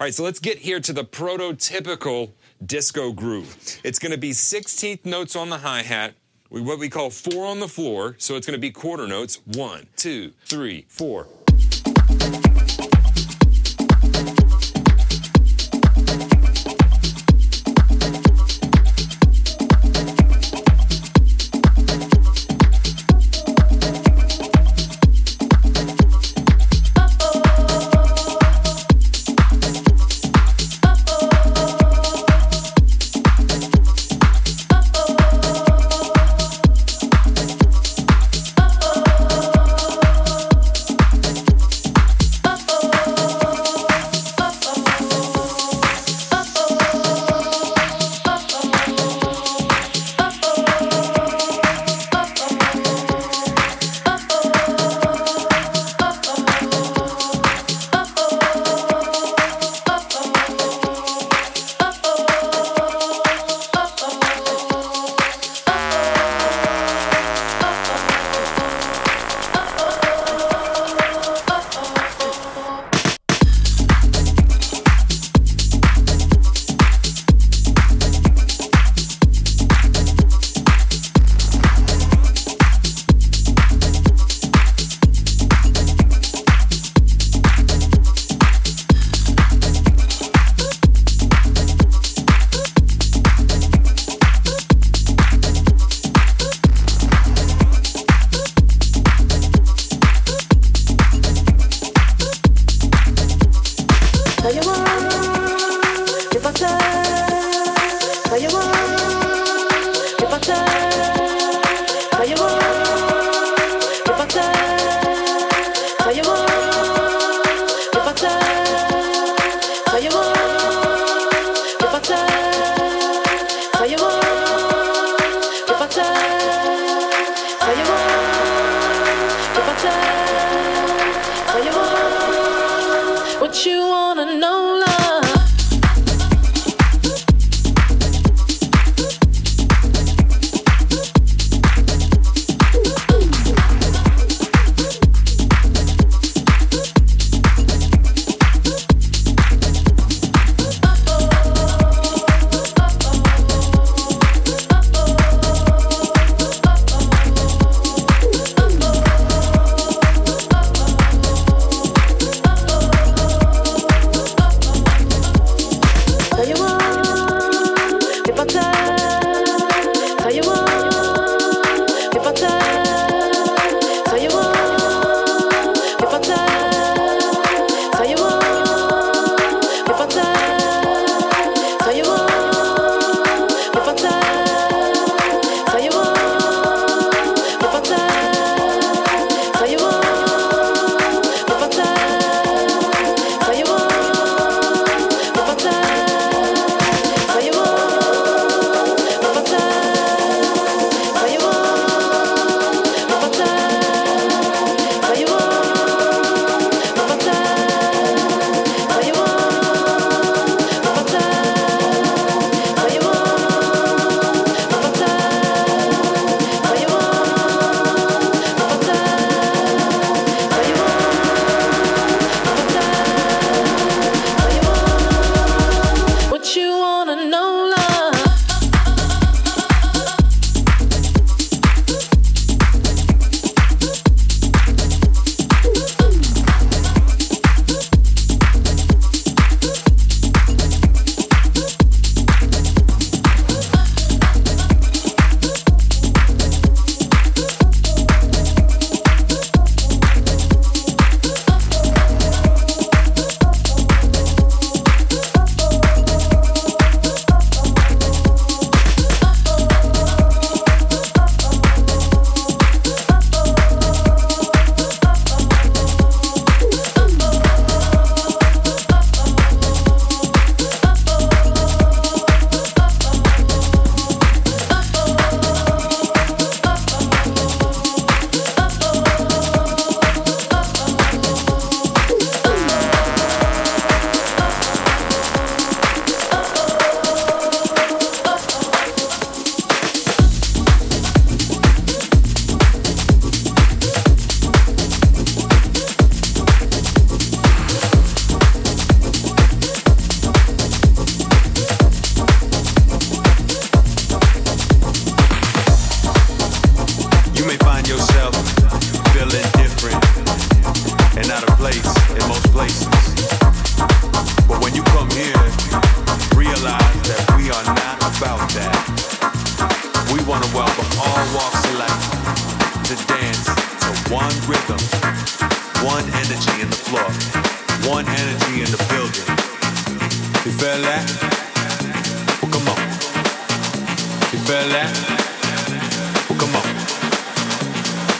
All right, so let's get here to the prototypical disco groove. It's going to be 16th notes on the hi hat, what we call four on the floor. So it's going to be quarter notes one, two, three, four.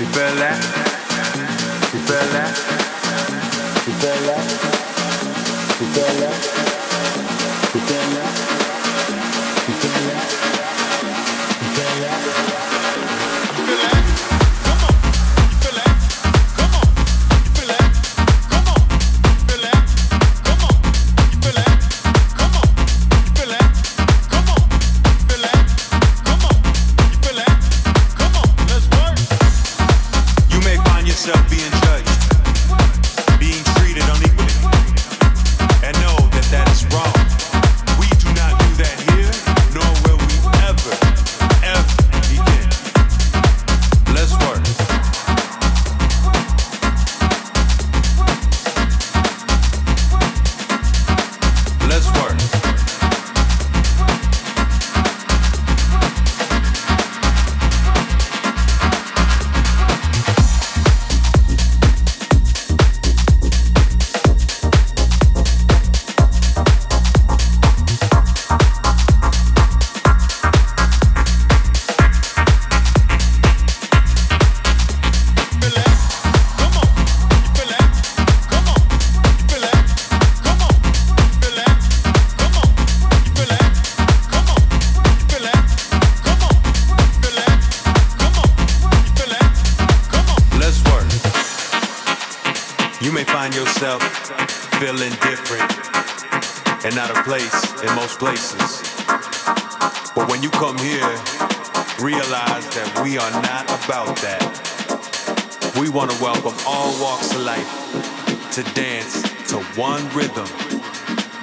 Tu peux l'être, tu peux l'être, tu peux l'être, tu peux l'être.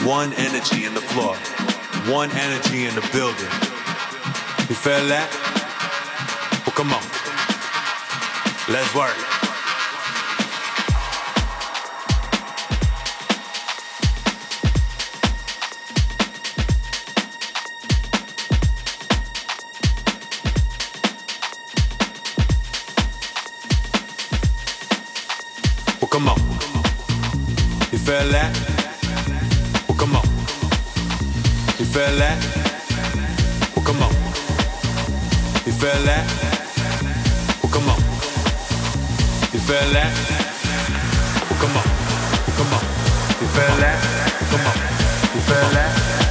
One energy in the floor. One energy in the building. You feel that? Well, come on. Let's work. feel that? come on. You feel that? Well, come on. You feel that? Well, come on. You feel that? Well, come on. Come on. You feel that? Come on. You feel that?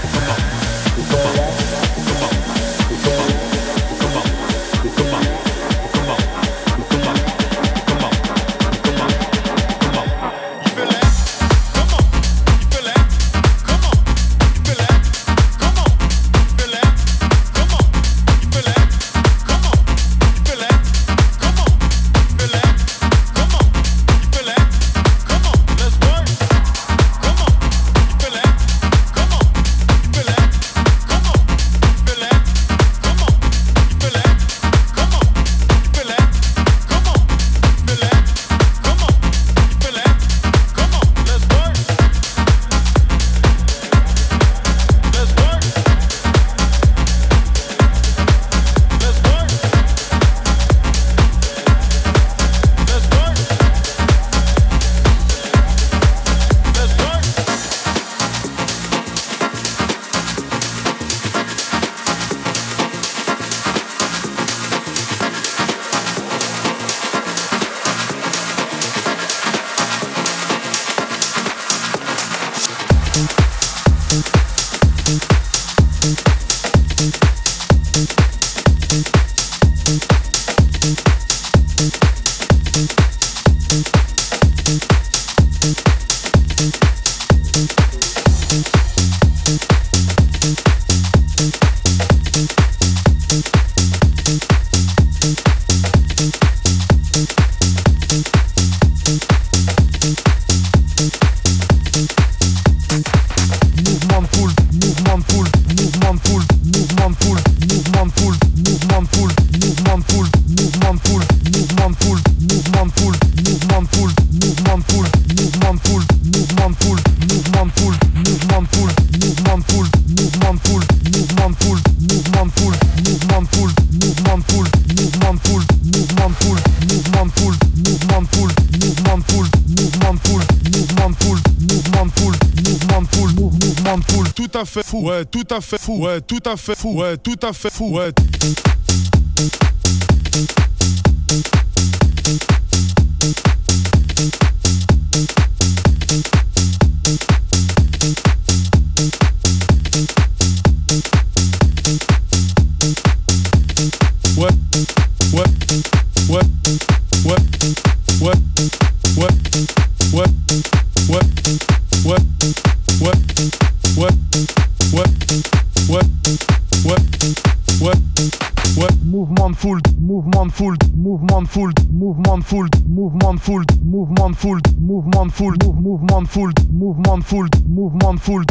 Tout à fait fou, ouais, tout à fait fou, ouais, tout à fait fou, ouais.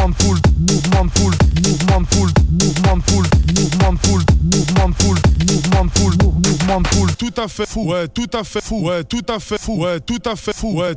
mouvement de foule, mouvement de foule, mouvement de foule, mouvement de foule, mouvement de foule, mouvement de foule, mouvement de foule, mouvement de foule, foule, mouvement de foule, mouvement de foule, mouvement de foule, tout à fait fou, ouais, tout à fait fou, ouais,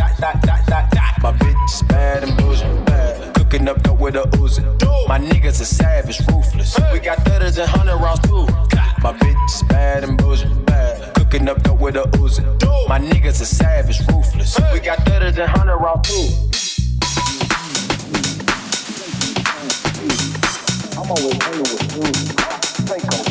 dot, dot, dot, dot, dot. My bitch is bad and bullshit. Bad. Cooking up dope with a Uzi. My niggas are savage, ruthless. Hey. We got thudders and hundred rounds too. My bitch is bad and bullshit. Bad. Cooking up dope with a Uzi. My niggas are savage, ruthless. Hey. We got thudders and hundred rounds too. I'm always hanging with you. Think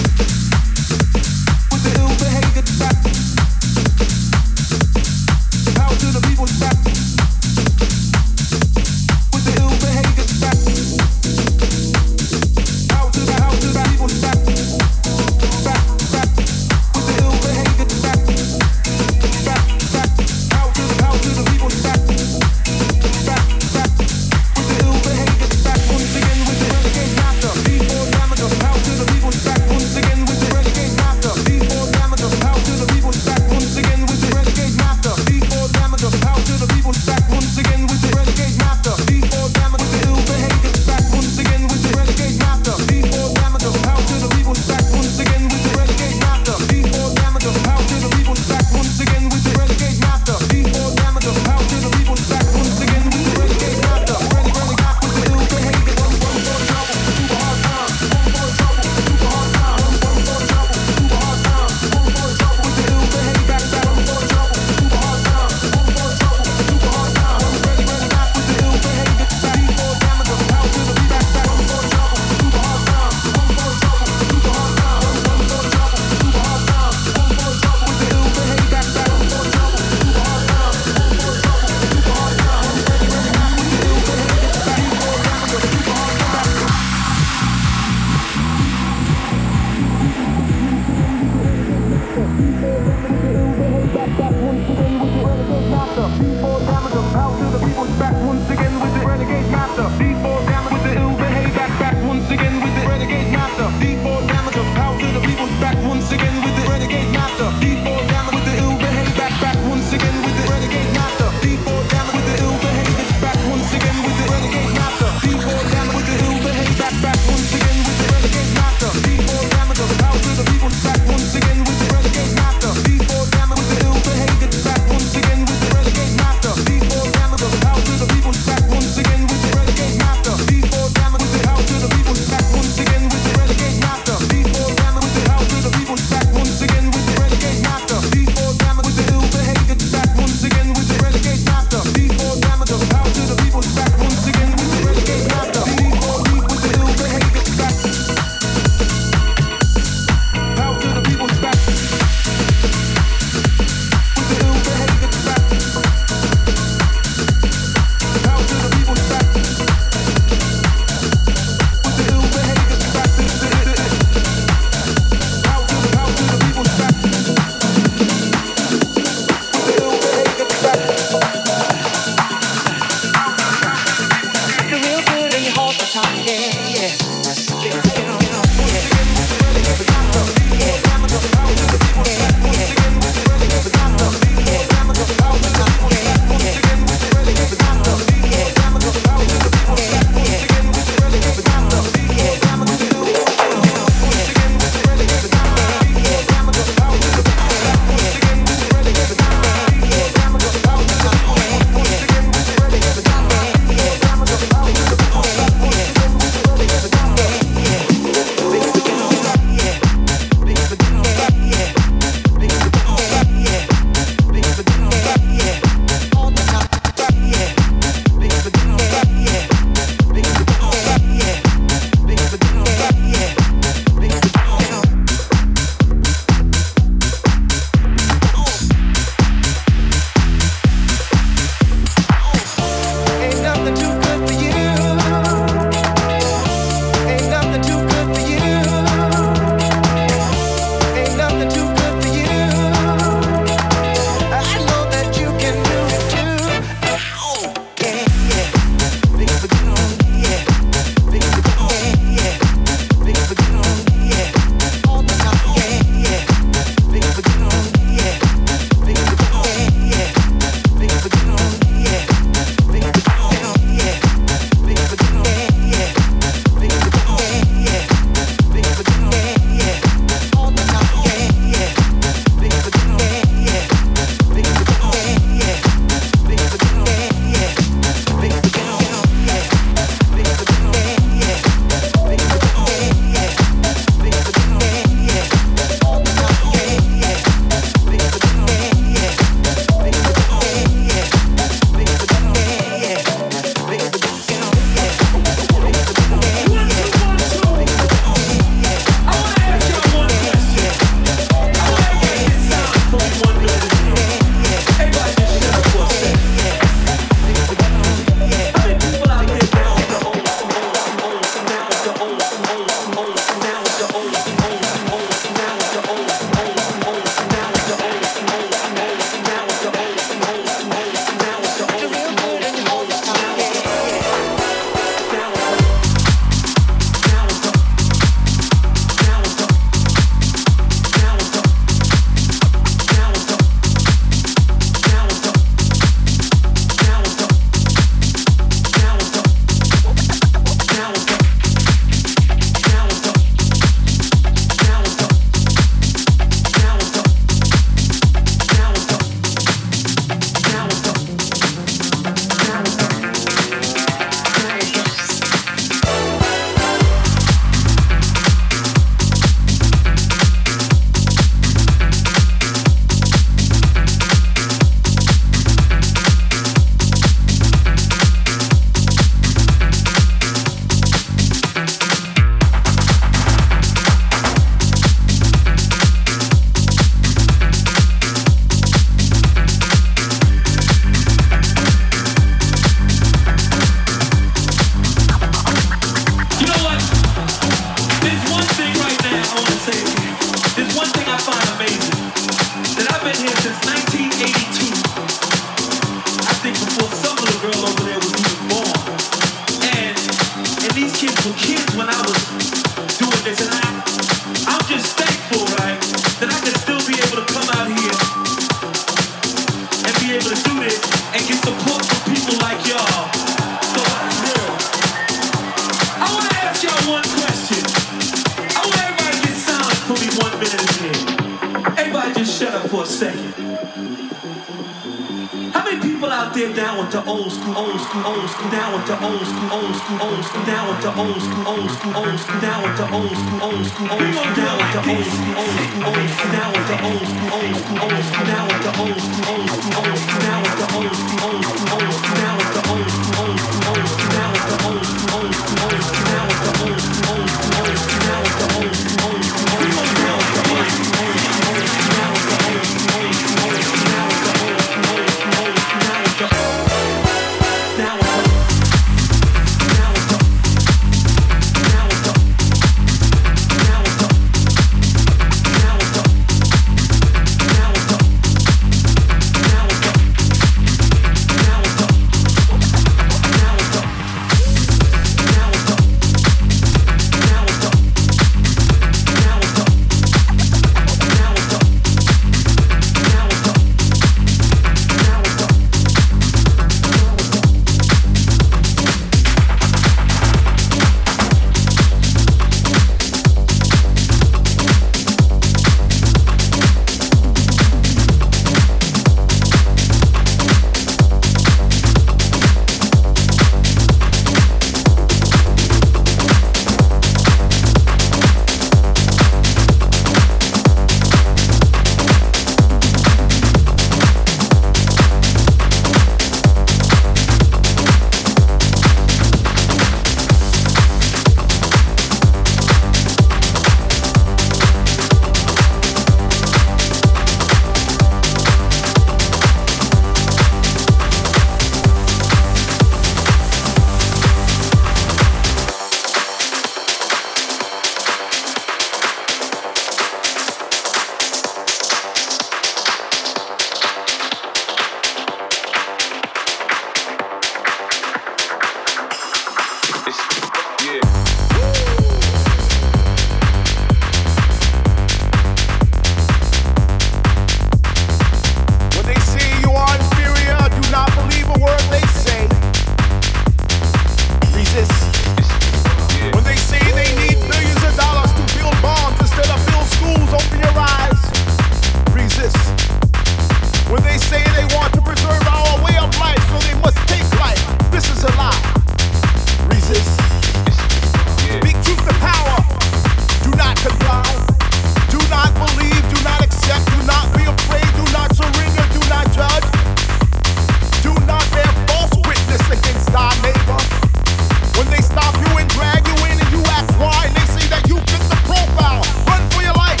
drag you in and you ask why. They see that you fit the profile. Run for your life.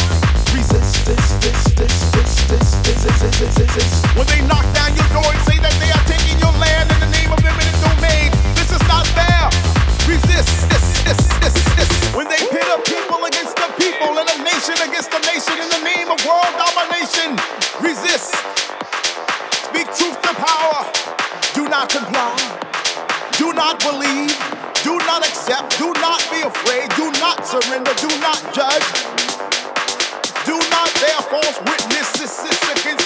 Resist this, this, this, this, this, this, this. When they knock down your door and say that they are taking your land in the name of eminent domain, this is not fair. Resist this, this, this. When they pit a people against the people and a nation against a nation in the name of world domination, resist. Speak truth to power. Do not comply not believe. Do not accept. Do not be afraid. Do not surrender. Do not judge. Do not bear false witnesses. Against